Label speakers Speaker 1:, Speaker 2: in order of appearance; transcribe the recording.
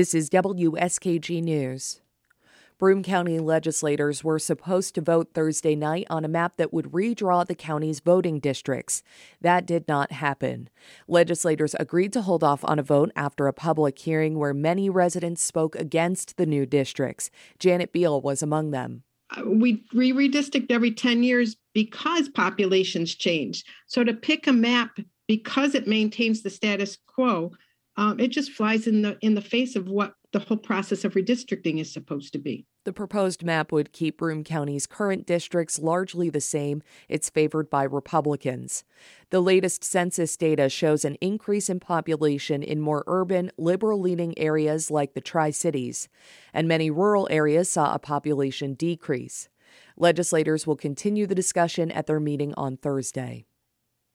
Speaker 1: This is WSKG News. Broome County legislators were supposed to vote Thursday night on a map that would redraw the county's voting districts. That did not happen. Legislators agreed to hold off on a vote after a public hearing where many residents spoke against the new districts. Janet Beal was among them.
Speaker 2: Uh, we re redistrict every 10 years because populations change. So to pick a map because it maintains the status quo, um, it just flies in the in the face of what the whole process of redistricting is supposed to be.
Speaker 1: The proposed map would keep Broome County's current districts largely the same. It's favored by Republicans. The latest census data shows an increase in population in more urban, liberal leaning areas like the Tri Cities, and many rural areas saw a population decrease. Legislators will continue the discussion at their meeting on Thursday.